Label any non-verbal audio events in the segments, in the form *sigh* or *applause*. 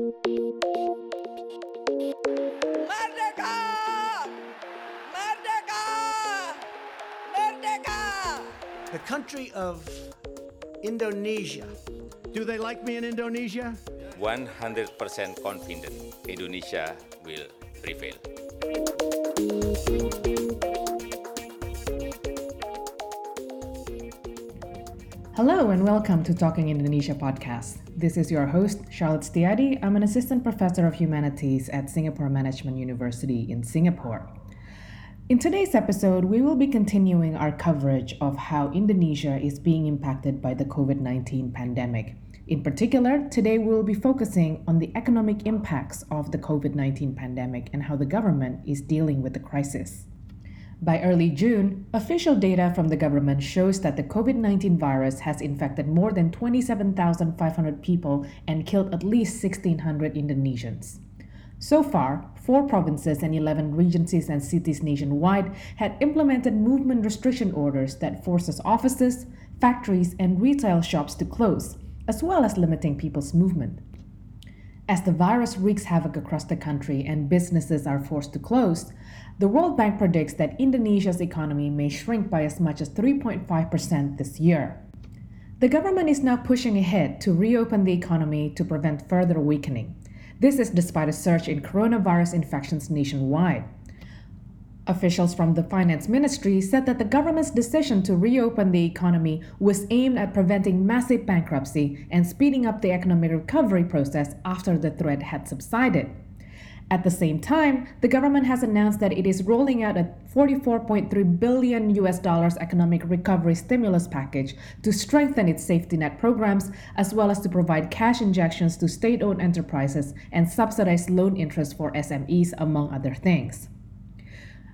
Merdeka! Merdeka! Merdeka! The country of Indonesia. Do they like me in Indonesia? 100% confident Indonesia will prevail. Hello and welcome to Talking Indonesia podcast. This is your host, Charlotte Setijadi. I'm an assistant professor of humanities at Singapore Management University in Singapore. In today's episode, we will be continuing our coverage of how Indonesia is being impacted by the COVID 19 pandemic. In particular, today we will be focusing on the economic impacts of the COVID 19 pandemic and how the government is dealing with the crisis. By early June, official data from the government shows that the COVID 19 virus has infected more than 27,500 people and killed at least 1,600 Indonesians. So far, four provinces and 11 regencies and cities nationwide had implemented movement restriction orders that forces offices, factories, and retail shops to close, as well as limiting people's movement. As the virus wreaks havoc across the country and businesses are forced to close, the World Bank predicts that Indonesia's economy may shrink by as much as 3.5% this year. The government is now pushing ahead to reopen the economy to prevent further weakening. This is despite a surge in coronavirus infections nationwide. Officials from the finance ministry said that the government's decision to reopen the economy was aimed at preventing massive bankruptcy and speeding up the economic recovery process after the threat had subsided. At the same time, the government has announced that it is rolling out a 44.3 billion US dollars economic recovery stimulus package to strengthen its safety net programs as well as to provide cash injections to state-owned enterprises and subsidize loan interest for SMEs among other things.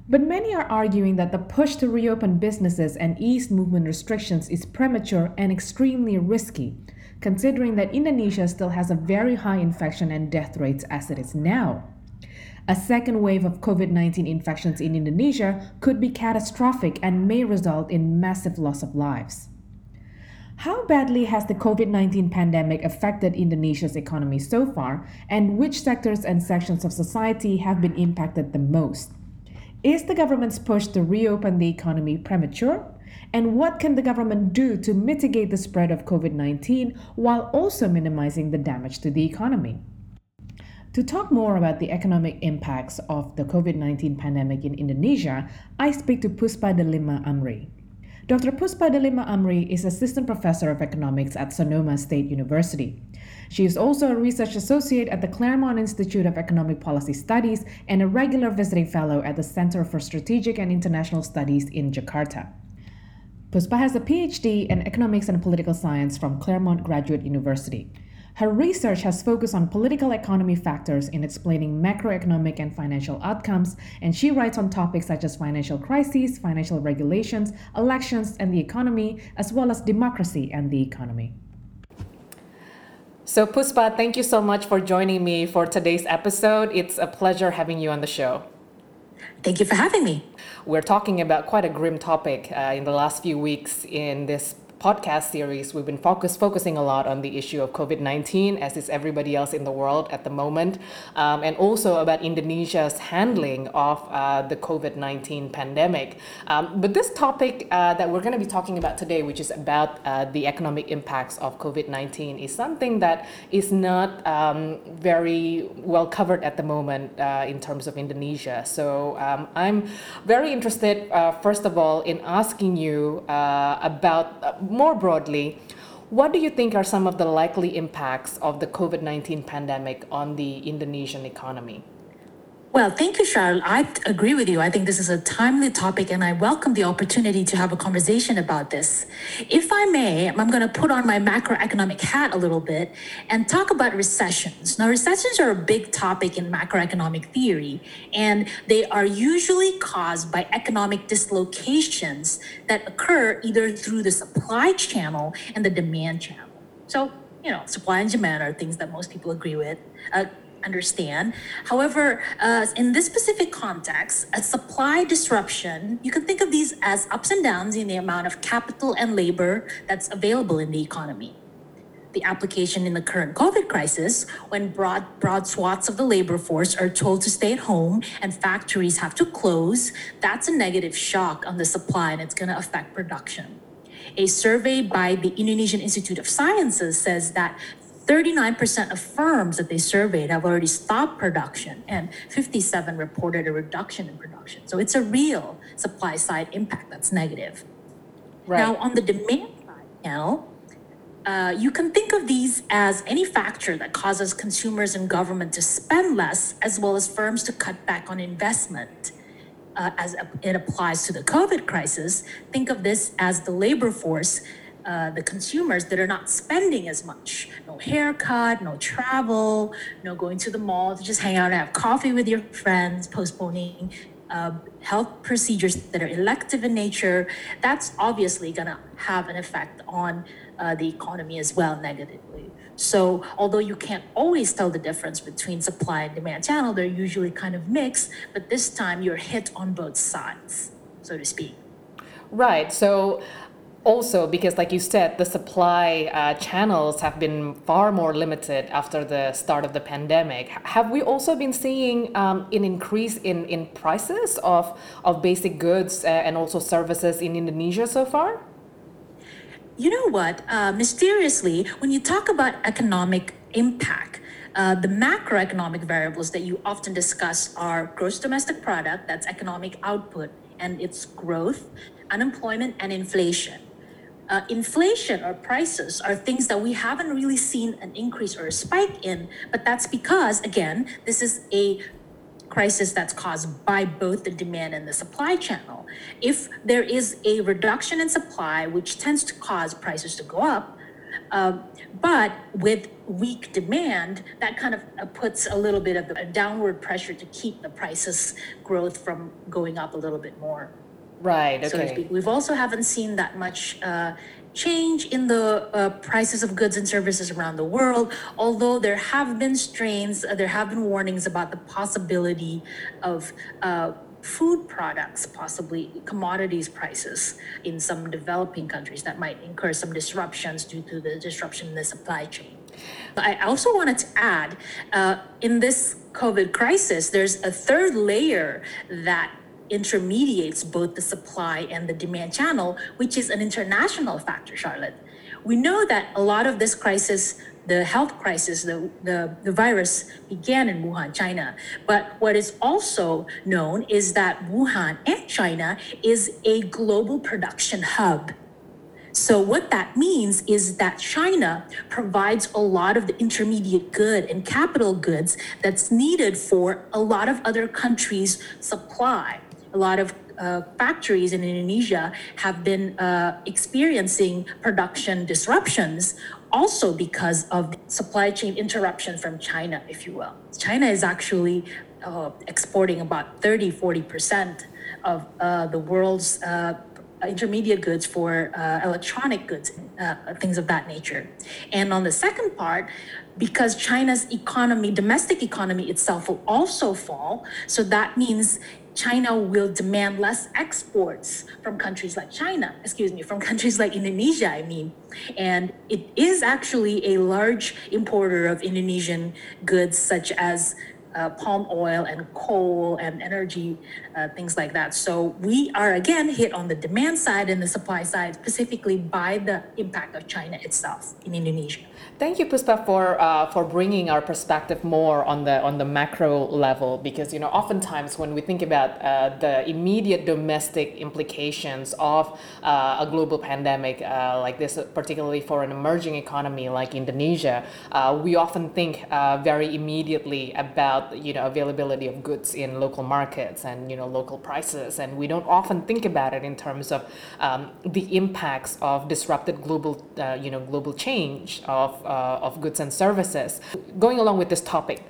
But many are arguing that the push to reopen businesses and ease movement restrictions is premature and extremely risky, considering that Indonesia still has a very high infection and death rates as it is now. A second wave of COVID 19 infections in Indonesia could be catastrophic and may result in massive loss of lives. How badly has the COVID 19 pandemic affected Indonesia's economy so far, and which sectors and sections of society have been impacted the most? Is the government's push to reopen the economy premature? And what can the government do to mitigate the spread of COVID 19 while also minimizing the damage to the economy? To talk more about the economic impacts of the COVID 19 pandemic in Indonesia, I speak to Puspa Delima Amri. Dr. Puspa Delima Amri is Assistant Professor of Economics at Sonoma State University. She is also a research associate at the Claremont Institute of Economic Policy Studies and a regular visiting fellow at the Center for Strategic and International Studies in Jakarta. Puspa has a PhD in Economics and Political Science from Claremont Graduate University. Her research has focused on political economy factors in explaining macroeconomic and financial outcomes, and she writes on topics such as financial crises, financial regulations, elections and the economy, as well as democracy and the economy. So, Puspa, thank you so much for joining me for today's episode. It's a pleasure having you on the show. Thank you for having me. We're talking about quite a grim topic uh, in the last few weeks in this podcast series, we've been focus, focusing a lot on the issue of COVID 19, as is everybody else in the world at the moment, um, and also about Indonesia's handling of uh, the COVID 19 pandemic. Um, but this topic uh, that we're going to be talking about today, which is about uh, the economic impacts of COVID 19, is something that is not um, very well covered at the moment uh, in terms of Indonesia. So um, I'm very interested, uh, first of all, in asking you uh, about more broadly, what do you think are some of the likely impacts of the COVID 19 pandemic on the Indonesian economy? Well, thank you, Charles. I agree with you. I think this is a timely topic, and I welcome the opportunity to have a conversation about this. If I may, I'm going to put on my macroeconomic hat a little bit and talk about recessions. Now, recessions are a big topic in macroeconomic theory, and they are usually caused by economic dislocations that occur either through the supply channel and the demand channel. So, you know, supply and demand are things that most people agree with. Uh, understand. However, uh, in this specific context, a supply disruption, you can think of these as ups and downs in the amount of capital and labor that's available in the economy. the application in the current COVID crisis, when broad, broad swaths of the labor force are told to stay at home and factories have to close, that's a negative shock on the supply and it's going to affect production. A survey by the Indonesian Institute of Sciences says that 39% of firms that they surveyed have already stopped production, and 57 reported a reduction in production. So it's a real supply side impact that's negative. Right. Now, on the demand side channel, uh, you can think of these as any factor that causes consumers and government to spend less, as well as firms to cut back on investment. Uh, as it applies to the COVID crisis, think of this as the labor force uh, the consumers that are not spending as much. No haircut, no travel, no going to the mall to just hang out and have coffee with your friends, postponing uh, health procedures that are elective in nature. That's obviously going to have an effect on uh, the economy as well negatively. So, although you can't always tell the difference between supply and demand channel, they're usually kind of mixed, but this time you're hit on both sides, so to speak. Right. So, also because like you said the supply uh, channels have been far more limited after the start of the pandemic. Have we also been seeing um, an increase in, in prices of, of basic goods uh, and also services in indonesia so far? You know what? Uh, mysteriously when you talk about economic impact uh, the macroeconomic variables that you often discuss are gross domestic product that's economic output and its growth unemployment and inflation uh, inflation or prices are things that we haven't really seen an increase or a spike in, but that's because, again, this is a crisis that's caused by both the demand and the supply channel. If there is a reduction in supply, which tends to cause prices to go up, uh, but with weak demand, that kind of uh, puts a little bit of a downward pressure to keep the prices growth from going up a little bit more. Right. Okay. So to speak. We've also haven't seen that much uh, change in the uh, prices of goods and services around the world. Although there have been strains, uh, there have been warnings about the possibility of uh, food products, possibly commodities prices in some developing countries that might incur some disruptions due to the disruption in the supply chain. But I also wanted to add uh, in this COVID crisis, there's a third layer that intermediates both the supply and the demand channel, which is an international factor, Charlotte. We know that a lot of this crisis, the health crisis, the, the, the virus began in Wuhan, China. But what is also known is that Wuhan and China is a global production hub. So, what that means is that China provides a lot of the intermediate good and capital goods that's needed for a lot of other countries' supply a lot of uh, factories in Indonesia have been uh, experiencing production disruptions also because of supply chain interruption from China, if you will. China is actually uh, exporting about 30, 40% of uh, the world's uh, intermediate goods for uh, electronic goods, things of that nature. And on the second part, because China's economy, domestic economy itself will also fall. So that means China will demand less exports from countries like China, excuse me, from *laughs* countries like Indonesia, I mean. And it is actually a large importer of Indonesian goods such as uh, palm oil and coal and energy, uh, things like that. So we are again hit on the demand side and the supply side, specifically by the impact of China itself in Indonesia. Thank you, Puspa, for uh, for bringing our perspective more on the on the macro level, because you know oftentimes when we think about uh, the immediate domestic implications of uh, a global pandemic uh, like this, particularly for an emerging economy like Indonesia, we often think very immediately about you know availability of goods in local markets and you know local prices, and we don't often think about it in terms of um, the impacts of disrupted global you know global change of uh, of goods and services. Going along with this topic,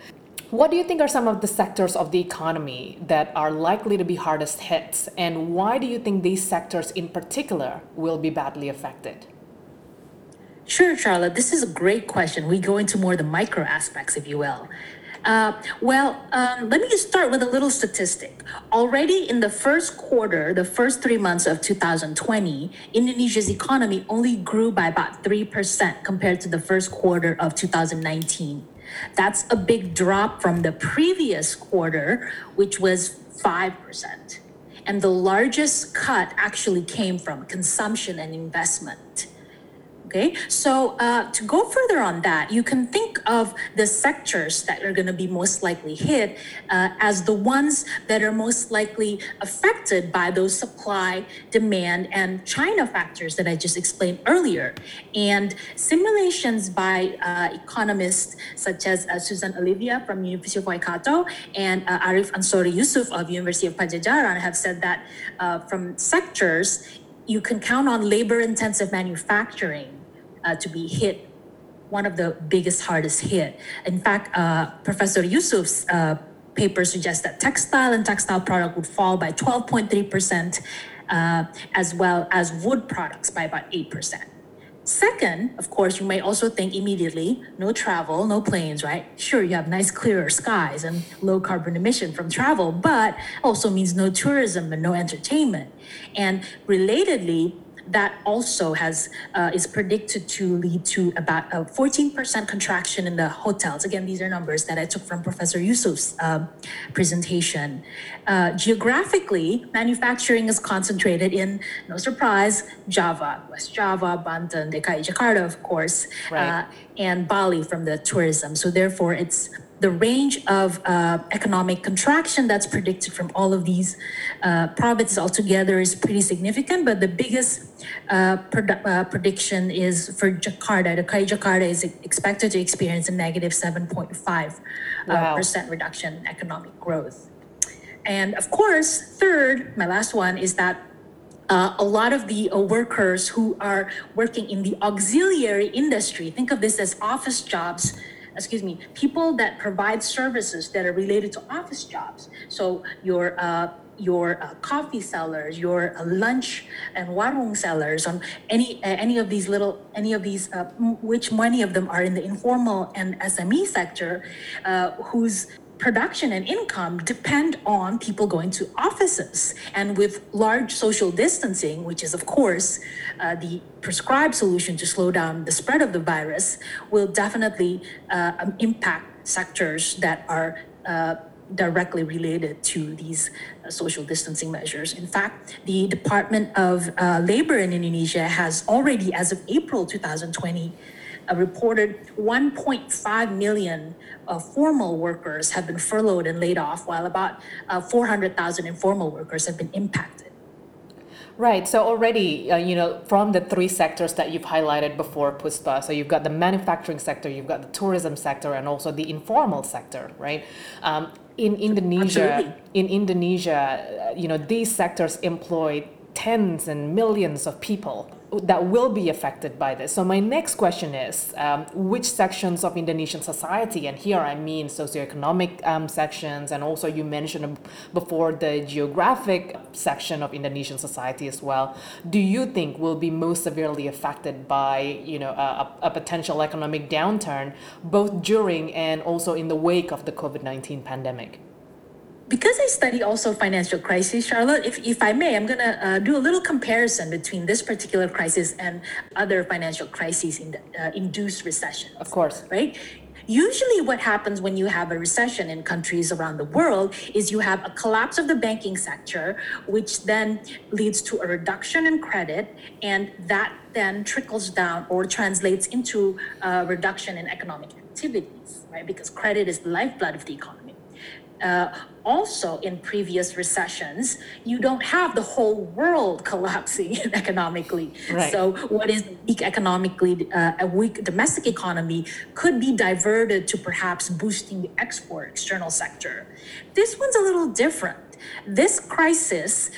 what do you think are some of the sectors of the economy that are likely to be hardest hit, and why do you think these sectors in particular will be badly affected? Sure, Charlotte. This is a great question. We go into more the micro aspects, if you will. Uh, well, um, let me just start with a little statistic. Already in the first quarter, the first three months of 2020, Indonesia's economy only grew by about 3% compared to the first quarter of 2019. That's a big drop from the previous quarter, which was 5%. And the largest cut actually came from consumption and investment. Okay, so uh, to go further on that, you can think of the sectors that are going to be most likely hit uh, as the ones that are most likely affected by those supply, demand, and China factors that I just explained earlier. And simulations by uh, economists such as uh, Susan Olivia from University of Waikato and uh, Arief Anshory Yusuf of University of Padjadjaran have said that uh, from sectors, you can count on labor intensive manufacturing uh, to be hit, one of the biggest, hardest hit. In fact, uh, Professor Yusuf's uh, paper suggests that textile and textile product would fall by 12.3%, uh, as well as wood products by about 8%. Second, of course, you may also think immediately no travel, no planes, right? Sure, you have nice clearer skies and low carbon emission from travel, but also means no tourism and no entertainment. And relatedly, that also has uh, is predicted to lead to about a 14% contraction in the hotels. Again, these are numbers that I took from Professor Yusuf's uh, presentation. Uh, geographically, manufacturing is concentrated in, no surprise, Java, West Java, Banten, DKI Jakarta, of course, right. Uh, and Bali from the tourism. So therefore, it's the range of uh, economic contraction that's predicted from all of these uh, provinces altogether is pretty significant. But the biggest uh, produ- uh, prediction is for Jakarta. DKI Jakarta is expected to experience a negative 7.5 uh, Wow. percent reduction in economic growth. And of course, third, my last one is that uh, a lot of the uh, workers who are working in the auxiliary industry, think of this as office jobs, excuse me, people that provide services that are related to office jobs. So your uh, your uh, coffee sellers, your uh, lunch and warung sellers, on any uh, any of these little any of these, uh, m- which many of them are in the informal and SME sector, uh, whose production and income depend on people going to offices. And with large social distancing, which is, of course, uh, the prescribed solution to slow down the spread of the virus, will definitely uh, um, impact sectors that are. Uh, directly related to these uh, social distancing measures. In fact, the Department of uh, Labor in Indonesia has already, as of April 2020, uh, reported 1.5 million uh, formal workers have been furloughed and laid off, while about uh, 400,000 informal workers have been impacted. Right. So already, uh, you know, from the three sectors that you've highlighted before, Puspa, so you've got the manufacturing sector, you've got the tourism sector, and also the informal sector, right? Um, in Indonesia, Absolutely. in Indonesia, uh, you know, these sectors employ tens and millions of people that will be affected by this. So my next question is, um, which sections of Indonesian society, and here I mean socioeconomic um, sections, and also you mentioned before the geographic section of Indonesian society as well, do you think will be most severely affected by, you know, a, a potential economic downturn, both during and also in the wake of the COVID-19 pandemic? Because I study also financial crisis, Charlotte, if, if I may, I'm going to uh, do a little comparison between this particular crisis and other financial crises in the, uh, induced recession. Of course. right? Usually, what happens when you have a recession in countries around the world is you have a collapse of the banking sector, which then leads to a reduction in credit, and that then trickles down or translates into a reduction in economic activities, right? Because credit is the lifeblood of the economy. Uh, also, in previous recessions, you don't have the whole world *laughs* collapsing economically. Right. So, what is weak economically, uh, a weak domestic economy could be diverted to perhaps boosting the export external sector. This one's a little different. This crisis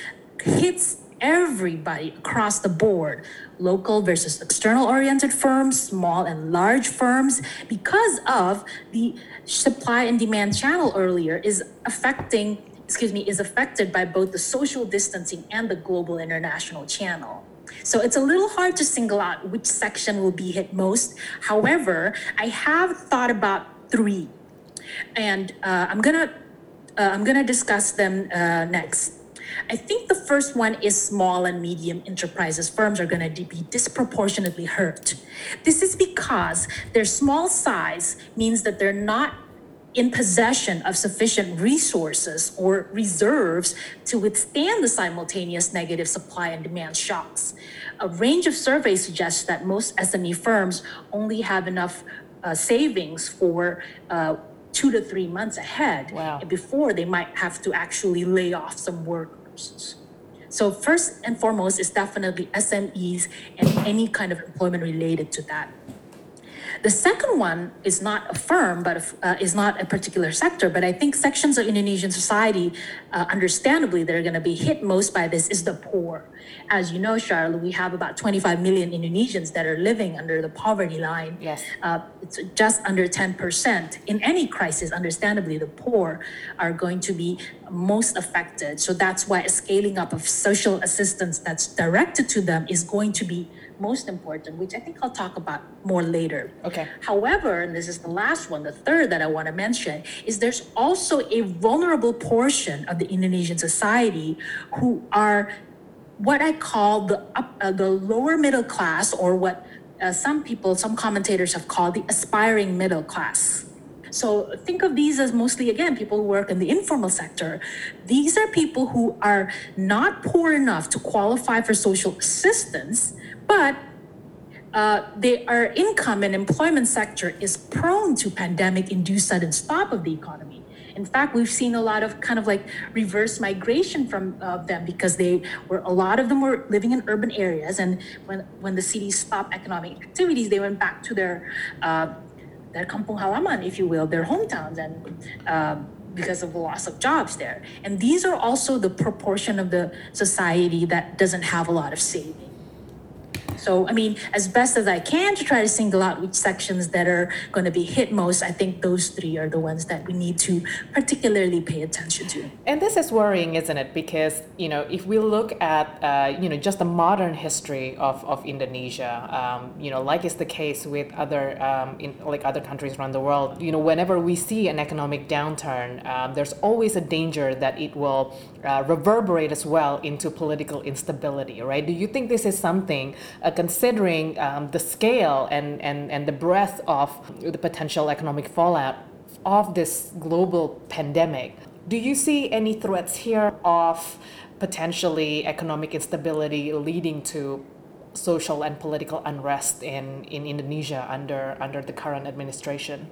hits everybody across the board local versus external oriented firms, small and large firms, because of the supply and demand channel earlier is affecting, excuse me, is affected by both the social distancing and the global international channel. So it's a little hard to single out which section will be hit most. However, I have thought about three and uh, I'm gonna uh, I'm gonna discuss them uh, next. I think the first one is small and medium enterprises. Firms are going to be disproportionately hurt. This is because their small size means that they're not in possession of sufficient resources or reserves to withstand the simultaneous negative supply and demand shocks. A range of surveys suggests that most SME firms only have enough uh, savings for uh, two to three months ahead Wow. before they might have to actually lay off some So first and foremost is definitely SMEs and any kind of employment related to that. The second one is not a firm, but uh, is not a particular sector. But I think sections of Indonesian society, uh, understandably, that are going to be hit most by this is the poor. As you know, Charlotte, we have about 25 million Indonesians that are living under the poverty line. Yes. Uh, it's just under 10%. In any crisis, understandably, the poor are going to be most affected. So that's why a scaling up of social assistance that's directed to them is going to be most important, which I think I'll talk about more later. Okay. However, and this is the last one, the third that I want to mention, is there's also a vulnerable portion of the Indonesian society who are what I call the up, uh, the lower middle class, or what uh, some people, some commentators have called the aspiring middle class. So think of these as mostly again people who work in the informal sector. These are people who are not poor enough to qualify for social assistance, but uh, income and employment sector is prone to pandemic-induced sudden stop of the economy. In fact, we've seen a lot of kind of like reverse migration from uh, them because they were a lot of them were living in urban areas, and when when the cities stopped economic activities, they went back to their uh, their kampung halaman, if you will, their hometowns, and um, because of the loss of jobs there. And these are also the proportion of the society that doesn't have a lot of savings. So, I mean, as best as I can to try to single out which sections that are going to be hit most, I think those three are the ones that we need to particularly pay attention to. And this is worrying, isn't it? Because you know, if we look at uh, you know just the modern history of, of Indonesia, um, you know, like is the case with other um, in like other countries around the world, you know, whenever we see an economic downturn, um, there's always a danger that it will uh, reverberate as well into political instability, right? Do you think this is something, uh, considering um, the scale and, and and the breadth of the potential economic fallout of this global pandemic. Do you see any threats here of potentially economic instability leading to social and political unrest in, in Indonesia under under the current administration?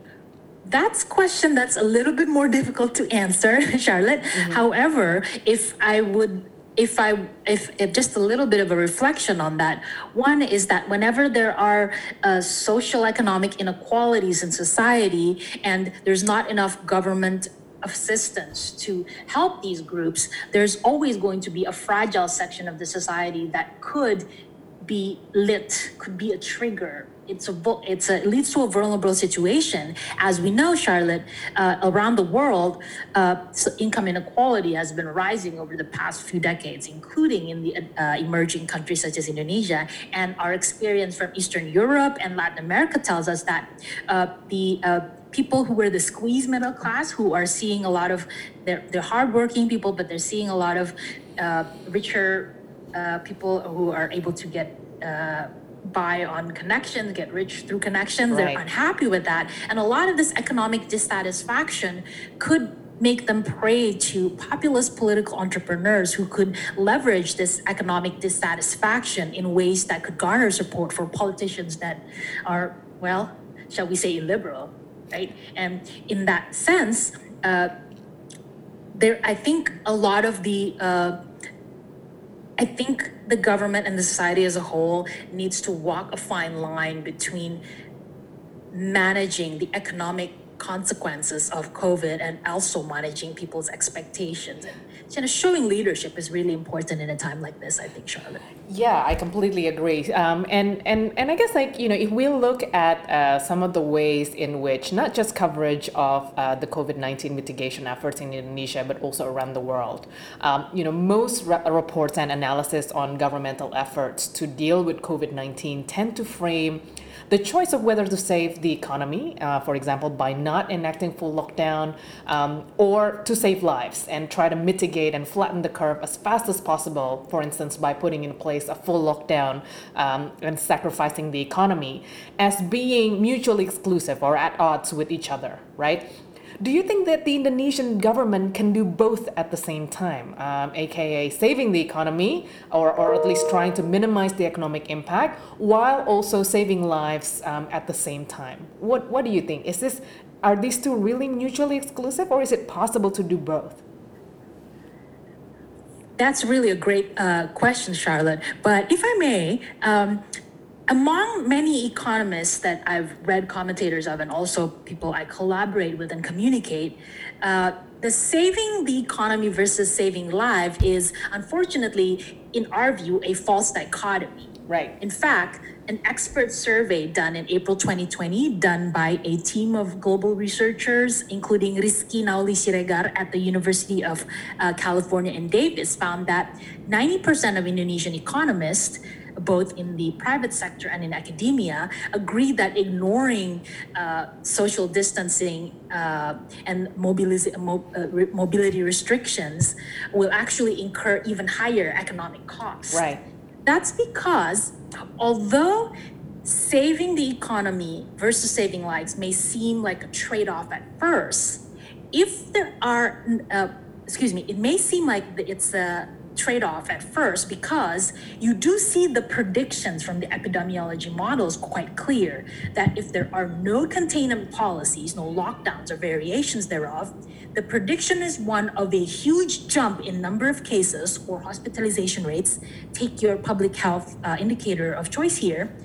That's a question that's a little bit more difficult to answer, *laughs* Charlotte. However, if I would if I if, if just a little bit of a reflection on that, one is that whenever there are uh, social economic inequalities in society and there's not enough government assistance to help these groups, there's always going to be a fragile section of the society that could be lit, could be a trigger. It's a it's a it leads to a vulnerable situation. As we know, Charlotte, uh, around the world, uh, income inequality has been rising over the past few decades, including in the uh, emerging countries such as Indonesia. And our experience from Eastern Europe and Latin America tells us that uh, the uh, people who were the squeeze middle class, who are seeing a lot of they're, they're hardworking people, but they're seeing a lot of uh, richer people who are able to get by on connections, get rich through connections. Right. They're unhappy with that, and a lot of this economic dissatisfaction could make them prey to populist political entrepreneurs who could leverage this economic dissatisfaction in ways that could garner support for politicians that are, well, shall we say, illiberal, right? And in that sense, uh, there, I think a lot of the uh, I think the government and the society as a whole needs to walk a fine line between managing the economic consequences of COVID and also managing people's expectations. And you know, showing leadership is really important in a time like this, I think, Charlotte. Yeah, I completely agree. Um, and, and, and I guess, like, you know, if we look at uh, some of the ways in which not just coverage of uh, the COVID 19 mitigation efforts in Indonesia, but also around the world, um, you know, most re- reports and analysis on governmental efforts to deal with COVID 19 tend to frame the choice of whether to save the economy, uh, for example, by not enacting full lockdown, um, or to save lives and try to mitigate and flatten the curve as fast as possible, for instance, by putting in place a full lockdown um, and sacrificing the economy, as being mutually exclusive or at odds with each other, right? Do you think that the Indonesian government can do both at the same time, um, aka saving the economy or, or at least trying to minimize the economic impact while also saving lives um, at the same time? What, what do you think? Is this, are these two really mutually exclusive or is it possible to do both? That's really a great uh, question, Charlotte. But if I may, um, among many economists that I've read commentators of, and also people I collaborate with and communicate, uh, the saving the economy versus saving life is unfortunately, in our view, a false dichotomy. Right. In fact, an expert survey done in April 2020, done by a team of global researchers, including Rizky Nauli Siregar at the University of uh, California in Davis, found that 90% of Indonesian economists both in the private sector and in academia, agree that ignoring uh, social distancing uh, and mobiliz- mo- uh, re- mobility restrictions will actually incur even higher economic costs. Right. That's because although saving the economy versus saving lives may seem like a trade off at first, if there are, uh, excuse me, it may seem like it's a trade off at first because you do see the predictions from the epidemiology models quite clear that if there are no containment policies, no lockdowns or variations thereof, the prediction is one of a huge jump in number of cases or hospitalization rates. Take your public health uh, indicator of choice here,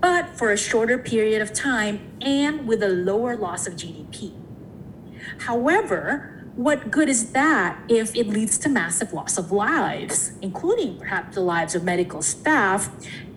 but for a shorter period of time and with a lower loss of GDP. However, what good is that if it leads to massive loss of lives, including perhaps the lives of medical staff,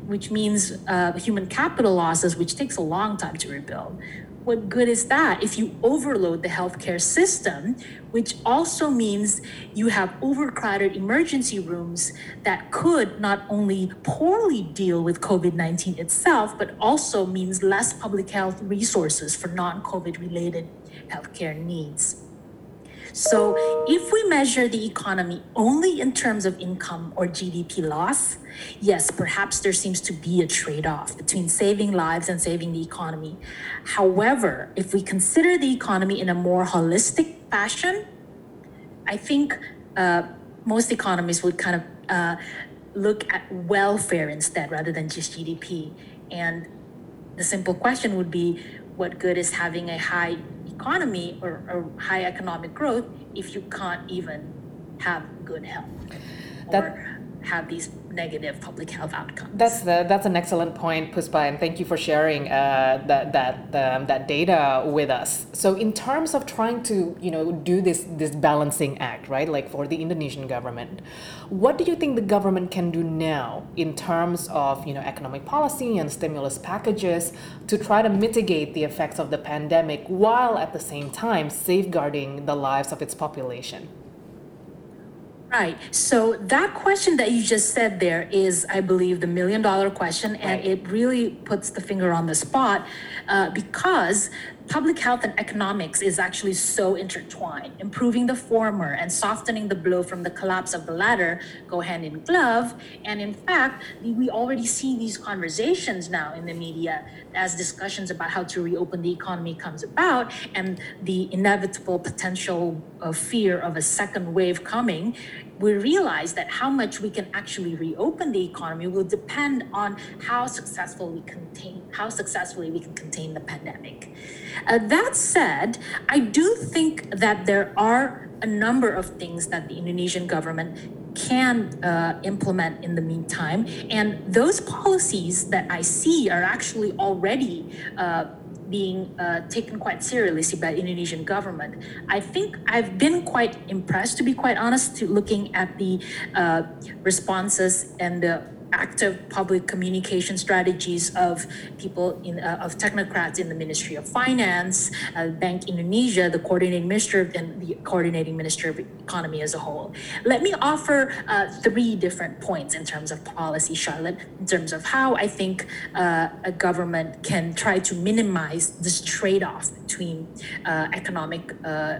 which means uh, human capital losses, which takes a long time to rebuild? What good is that if you overload the healthcare system, which also means you have overcrowded emergency rooms that could not only poorly deal with COVID 19 itself, but also means less public health resources for non COVID related healthcare needs? So if we measure the economy only in terms of income or GDP loss, yes, perhaps there seems to be a trade off between saving lives and saving the economy. However, if we consider the economy in a more holistic fashion, I think uh, most economists would kind of uh, look at welfare instead rather than just GDP. And the simple question would be what good is having a high economy or, or high economic growth if you can't even have good health that, or have these negative public health outcomes. That's the, that's an excellent point, Puspa, and thank you for sharing uh, that that that data with us. So, in terms of trying to you know do this this balancing act, right? Like for the Indonesian government, what do you think the government can do now in terms of you know economic policy and stimulus packages to try to mitigate the effects of the pandemic while at the same time safeguarding the lives of its population? Right. So that question that you just said there is, I believe, the million dollar question, and Right. it really puts the finger on the spot uh, because public health and economics is actually so intertwined. Improving the former and softening the blow from the collapse of the latter go hand in glove. And in fact, we already see these conversations now in the media as discussions about how to reopen the economy comes about and the inevitable potential of fear of a second wave coming we realize that how much we can actually reopen the economy will depend on how successful we contain how successfully we can contain the pandemic. Uh, that said i do think that there are a number of things that the indonesian government can uh, implement in the meantime and those policies that i see are actually already uh, being uh, taken quite seriously by Indonesian government. I think I've been quite impressed, to be quite honest, to looking at the uh, responses and the active public communication strategies of people in uh, of technocrats in the Ministry of Finance, uh, Bank Indonesia, the coordinating minister, and the coordinating minister of economy as a whole. Let me offer uh, three different points in terms of policy, Charlotte, in terms of how I think uh, a government can try to minimize this trade-off between uh, economic uh,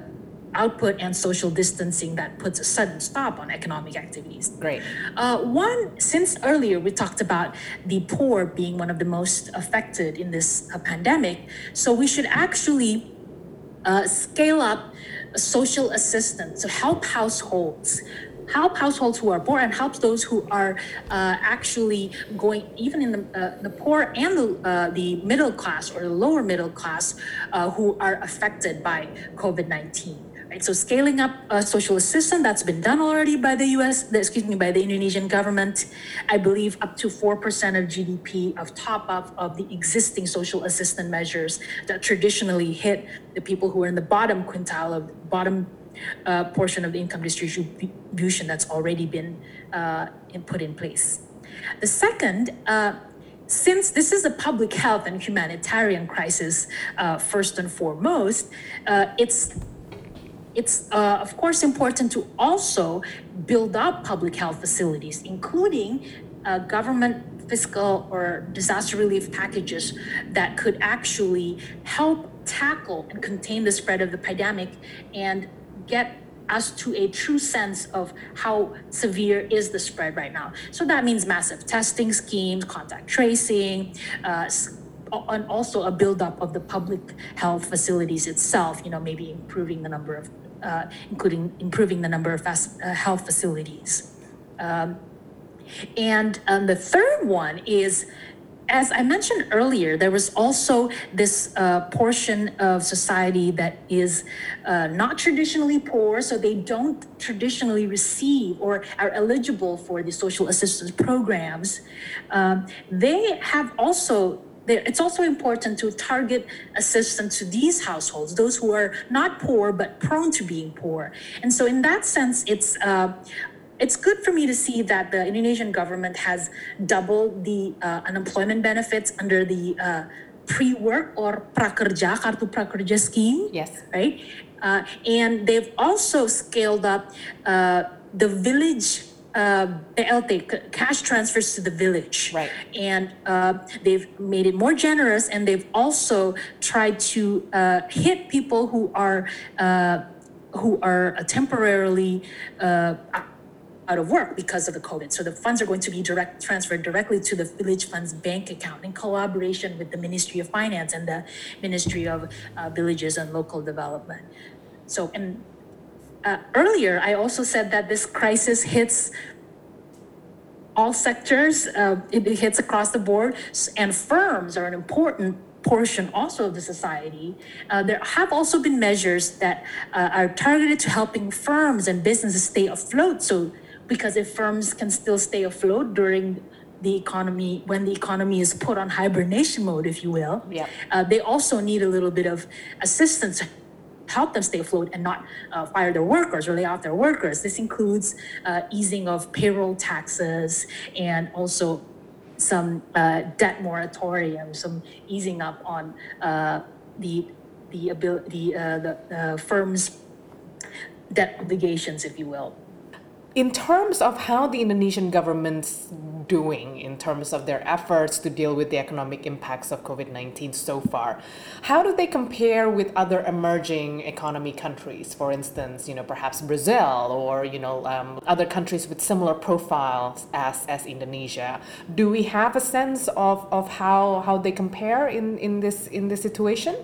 output and social distancing that puts a sudden stop on economic activities. Great. Uh, one, since earlier we talked about the poor being one of the most affected in this uh, pandemic, so we should actually uh, scale up social assistance to help households help households who are poor and help those who are uh, actually going even in the, uh, the poor and the, uh, the middle class or the lower middle class uh, who are affected by covid-19 Right? So scaling up uh, social assistance, that's been done already by the US, excuse me, by the Indonesian government. I believe up to 4% of GDP of top up of the existing social assistance measures that traditionally hit the people who are in the bottom quintile of bottom uh, portion of the income distribution that's already been uh, put in place. The second, uh, since this is a public health and humanitarian crisis, uh, first and foremost, uh, it's it's uh, of course important to also build up public health facilities, including uh, government fiscal or disaster relief packages that could actually help tackle and contain the spread of the pandemic and get us to a true sense of how severe is the spread right now. So that means massive testing schemes, contact tracing, uh, and also a buildup of the public health facilities itself, you know, maybe improving the number of uh, including improving the number of uh, health facilities. Um, and um, the third one is, as I mentioned earlier, there was also this uh, portion of society that is uh, not traditionally poor, so they don't traditionally receive or are eligible for the social assistance programs. Um, they have also it's also important to target assistance to these households, those who are not poor but prone to being poor. And so, in that sense, it's uh, it's good for me to see that the Indonesian government has doubled the uh, unemployment benefits under the uh, pre-work or prakerja kartu prakerja scheme. Yes. Right. Uh, and they've also scaled up uh, the village uh, BLT, cash transfers to the village. Right. And uh, they've made it more generous and they've also tried to uh, hit people who are uh, who are temporarily uh, out of work because of the COVID. So the funds are going to be direct transferred directly to the Village Funds bank account in collaboration with the Ministry of Finance and the Ministry of uh, Villages and Local Development. So and uh, earlier, I also said that this crisis hits all sectors, uh, it, it hits across the board, and firms are an important portion also of the society. Uh, there have also been measures that uh, are targeted to helping firms and businesses stay afloat. So, because if firms can still stay afloat during the economy, when the economy is put on hibernation mode, if you will, yeah. Uh, they also need a little bit of assistance help them stay afloat and not uh, fire their workers or lay off their workers. This includes uh, easing of payroll taxes and also some uh, debt moratorium, some easing up on uh, the the ability uh, the, the firm's debt obligations, if you will. In terms of how the Indonesian government's doing in terms of their efforts to deal with the economic impacts of COVID 19 so far. How do they compare with other emerging economy countries? For instance, you know, perhaps Brazil or, you know, um, other countries with similar profiles as, as Indonesia. Do we have a sense of, of how, how they compare in, in, this, in this situation?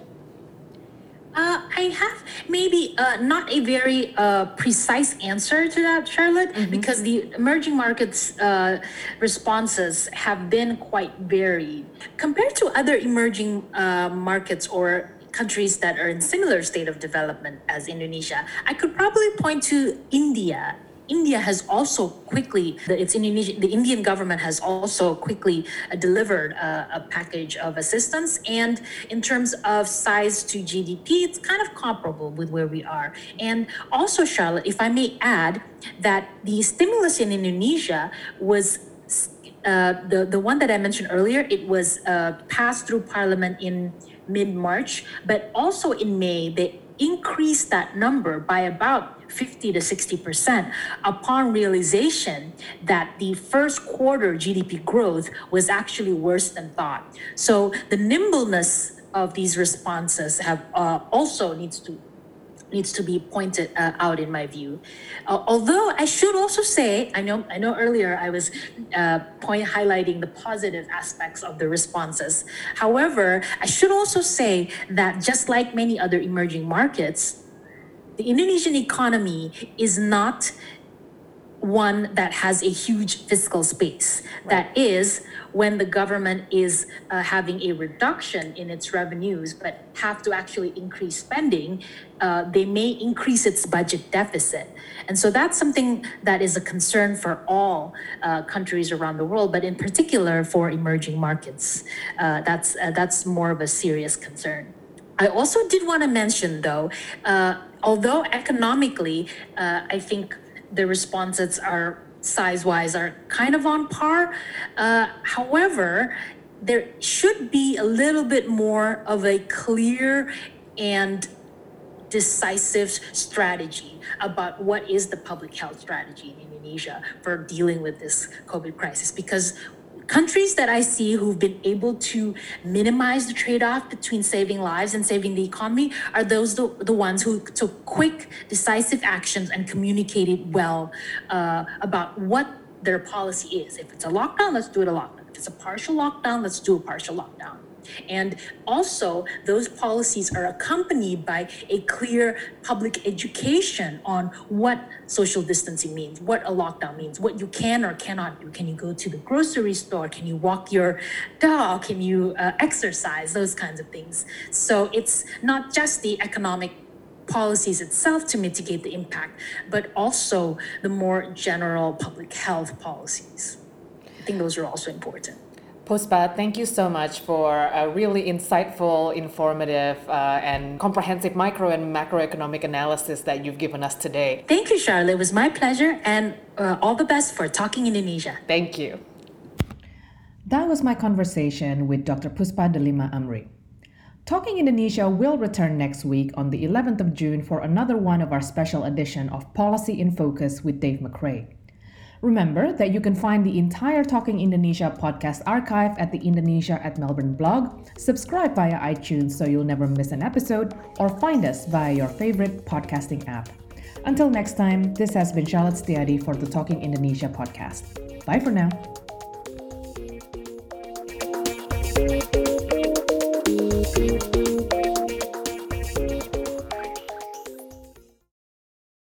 Uh, I have maybe uh, not a very uh, precise answer to that, Charlotte, mm-hmm. because the emerging markets uh, responses have been quite varied compared to other emerging uh, markets or countries that are in similar state of development as Indonesia. I could probably point to India India has also quickly, the, it's Indonesian, the Indian government has also quickly uh, delivered uh, a package of assistance. And in terms of size to GDP, it's kind of comparable with where we are. And also, Charlotte, if I may add, that the stimulus in Indonesia was uh, the the one that I mentioned earlier, it was uh, passed through Parliament in mid March, but also in May they increased that number by about 50 to 60 percent upon realization that the first quarter GDP growth was actually worse than thought. So the nimbleness of these responses have uh, also needs to needs to be pointed uh, out in my view. Uh, although I should also say, I know I know earlier I was uh, point highlighting the positive aspects of the responses. However, I should also say that just like many other emerging markets, the Indonesian economy is not one that has a huge fiscal space. That is, when the government is uh, having a reduction in its revenues but have to actually increase spending, uh, they may increase its budget deficit. And so that's something that is a concern for all uh, countries around the world, but in particular for emerging markets. Uh, that's, uh, that's more of a serious concern. I also did want to mention, though, uh, although economically, I think the responses are size wise are kind of on par. Uh, however, there should be a little bit more of a clear and decisive strategy about what is the public health strategy in Indonesia for dealing with this COVID crisis because countries that I see who've been able to minimize the trade-off between saving lives and saving the economy are those the, the ones who took quick, decisive actions and communicated well uh, about what their policy is. If it's a lockdown, let's do it a lockdown. If it's a partial lockdown, let's do a partial lockdown. And also, those policies are accompanied by a clear public education on what social distancing means, what a lockdown means, what you can or cannot do. Can you go to the grocery store? Can you walk your dog? Can you uh, exercise? Those kinds of things. So it's not just the economic policies itself to mitigate the impact, but also the more general public health policies. I think those are also important. Puspa, thank you so much for a really insightful, informative, uh, and comprehensive micro and macroeconomic analysis that you've given us today. Thank you, Charlotte. It was my pleasure, and uh, all the best for Talking Indonesia. Thank you. That was my conversation with Dr. Puspa Delima Amri. Talking Indonesia will return next week on the 11th of June for another one of our special edition of Policy in Focus with Dave McRae. Remember that you can find the entire Talking Indonesia podcast archive at the Indonesia at Melbourne blog, subscribe via iTunes so you'll never miss an episode, or find us via your favorite podcasting app. Until next time, this has been Charlotte Setijadi for the Talking Indonesia podcast. Bye for now.